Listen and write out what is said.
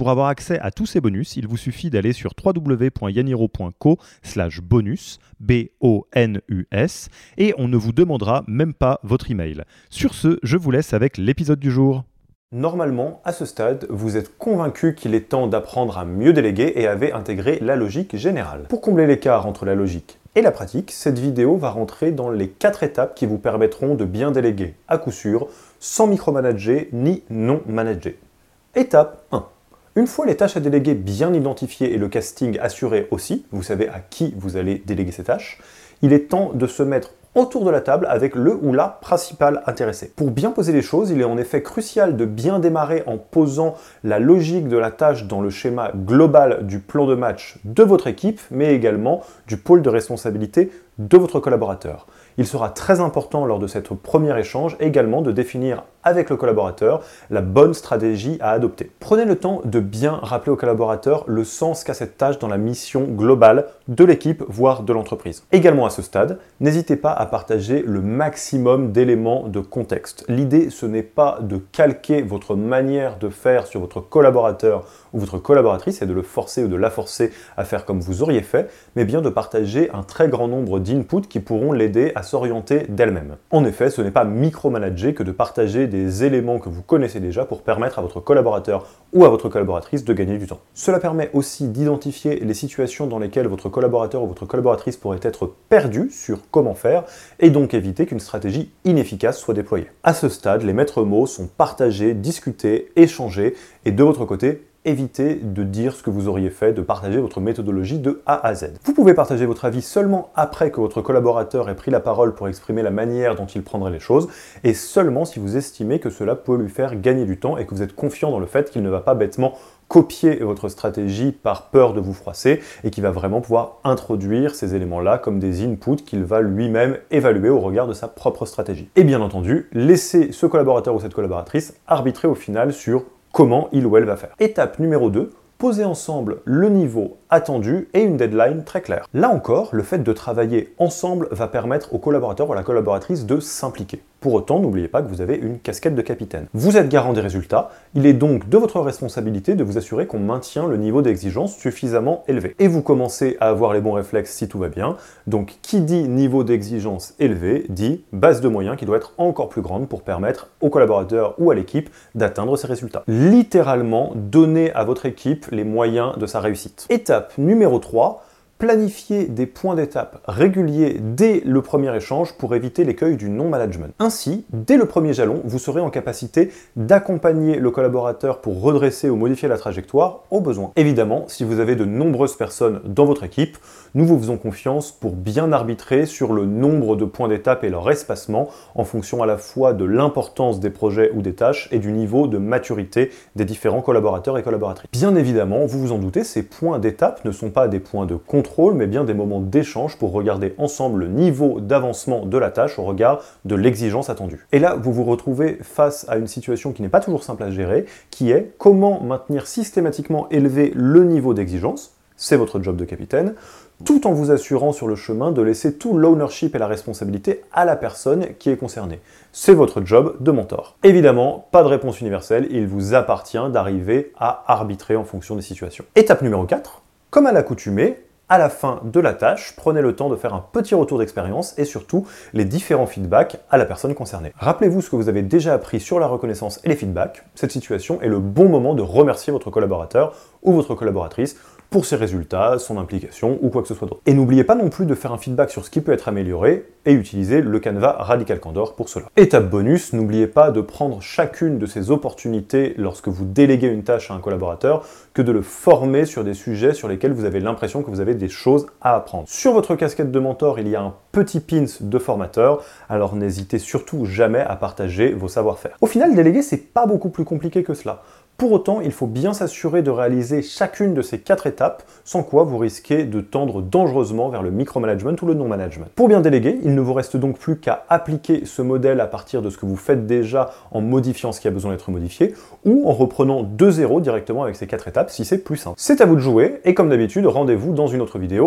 Pour avoir accès à tous ces bonus, il vous suffit d'aller sur www.yaniro.co bonus, B-O-N-U-S, et on ne vous demandera même pas votre email. Sur ce, je vous laisse avec l'épisode du jour. Normalement, à ce stade, vous êtes convaincu qu'il est temps d'apprendre à mieux déléguer et avez intégré la logique générale. Pour combler l'écart entre la logique et la pratique, cette vidéo va rentrer dans les quatre étapes qui vous permettront de bien déléguer, à coup sûr, sans micromanager ni non manager. Étape 1. Une fois les tâches à déléguer bien identifiées et le casting assuré aussi, vous savez à qui vous allez déléguer ces tâches, il est temps de se mettre autour de la table avec le ou la principal intéressé. Pour bien poser les choses, il est en effet crucial de bien démarrer en posant la logique de la tâche dans le schéma global du plan de match de votre équipe, mais également du pôle de responsabilité de votre collaborateur. Il sera très important lors de cette premier échange également de définir avec le collaborateur la bonne stratégie à adopter. Prenez le temps de bien rappeler au collaborateur le sens qu'a cette tâche dans la mission globale de l'équipe, voire de l'entreprise. Également à ce stade, n'hésitez pas à partager le maximum d'éléments de contexte. L'idée, ce n'est pas de calquer votre manière de faire sur votre collaborateur ou votre collaboratrice et de le forcer ou de la forcer à faire comme vous auriez fait, mais bien de partager un très grand nombre qui pourront l'aider à s'orienter d'elle-même. En effet, ce n'est pas micromanager que de partager des éléments que vous connaissez déjà pour permettre à votre collaborateur ou à votre collaboratrice de gagner du temps. Cela permet aussi d'identifier les situations dans lesquelles votre collaborateur ou votre collaboratrice pourrait être perdu sur comment faire et donc éviter qu'une stratégie inefficace soit déployée. À ce stade, les maîtres mots sont partagés, discutés, échangés et de votre côté, évitez de dire ce que vous auriez fait, de partager votre méthodologie de A à Z. Vous pouvez partager votre avis seulement après que votre collaborateur ait pris la parole pour exprimer la manière dont il prendrait les choses, et seulement si vous estimez que cela peut lui faire gagner du temps et que vous êtes confiant dans le fait qu'il ne va pas bêtement copier votre stratégie par peur de vous froisser et qu'il va vraiment pouvoir introduire ces éléments-là comme des inputs qu'il va lui-même évaluer au regard de sa propre stratégie. Et bien entendu, laissez ce collaborateur ou cette collaboratrice arbitrer au final sur comment il ou elle va faire. Étape numéro 2, poser ensemble le niveau attendu et une deadline très claire. Là encore, le fait de travailler ensemble va permettre au collaborateur ou à la collaboratrice de s'impliquer. Pour autant, n'oubliez pas que vous avez une casquette de capitaine. Vous êtes garant des résultats, il est donc de votre responsabilité de vous assurer qu'on maintient le niveau d'exigence suffisamment élevé. Et vous commencez à avoir les bons réflexes si tout va bien. Donc qui dit niveau d'exigence élevé dit base de moyens qui doit être encore plus grande pour permettre au collaborateur ou à l'équipe d'atteindre ces résultats. Littéralement, donner à votre équipe les moyens de sa réussite. Étape numéro 3, planifier des points d'étape réguliers dès le premier échange pour éviter l'écueil du non-management. Ainsi, dès le premier jalon, vous serez en capacité d'accompagner le collaborateur pour redresser ou modifier la trajectoire au besoin. Évidemment, si vous avez de nombreuses personnes dans votre équipe, nous vous faisons confiance pour bien arbitrer sur le nombre de points d'étape et leur espacement en fonction à la fois de l'importance des projets ou des tâches et du niveau de maturité des différents collaborateurs et collaboratrices. Bien évidemment, vous vous en doutez, ces points d'étape ne sont pas des points de contrôle mais bien des moments d'échange pour regarder ensemble le niveau d'avancement de la tâche au regard de l'exigence attendue. Et là, vous vous retrouvez face à une situation qui n'est pas toujours simple à gérer, qui est comment maintenir systématiquement élevé le niveau d'exigence, c'est votre job de capitaine, tout en vous assurant sur le chemin de laisser tout l'ownership et la responsabilité à la personne qui est concernée. C'est votre job de mentor. Évidemment, pas de réponse universelle, il vous appartient d'arriver à arbitrer en fonction des situations. Étape numéro 4, comme à l'accoutumée, à la fin de la tâche, prenez le temps de faire un petit retour d'expérience et surtout les différents feedbacks à la personne concernée. Rappelez-vous ce que vous avez déjà appris sur la reconnaissance et les feedbacks. Cette situation est le bon moment de remercier votre collaborateur ou votre collaboratrice pour ses résultats, son implication ou quoi que ce soit d'autre. Et n'oubliez pas non plus de faire un feedback sur ce qui peut être amélioré et utiliser le canevas Radical Candor pour cela. Étape bonus, n'oubliez pas de prendre chacune de ces opportunités lorsque vous déléguez une tâche à un collaborateur que de le former sur des sujets sur lesquels vous avez l'impression que vous avez des choses à apprendre. Sur votre casquette de mentor, il y a un petit pins de formateur, alors n'hésitez surtout jamais à partager vos savoir-faire. Au final, déléguer, c'est pas beaucoup plus compliqué que cela. Pour autant, il faut bien s'assurer de réaliser chacune de ces quatre étapes, sans quoi vous risquez de tendre dangereusement vers le micromanagement ou le non-management. Pour bien déléguer, il ne vous reste donc plus qu'à appliquer ce modèle à partir de ce que vous faites déjà en modifiant ce qui a besoin d'être modifié, ou en reprenant de zéro directement avec ces quatre étapes si c'est plus simple. C'est à vous de jouer, et comme d'habitude, rendez-vous dans une autre vidéo.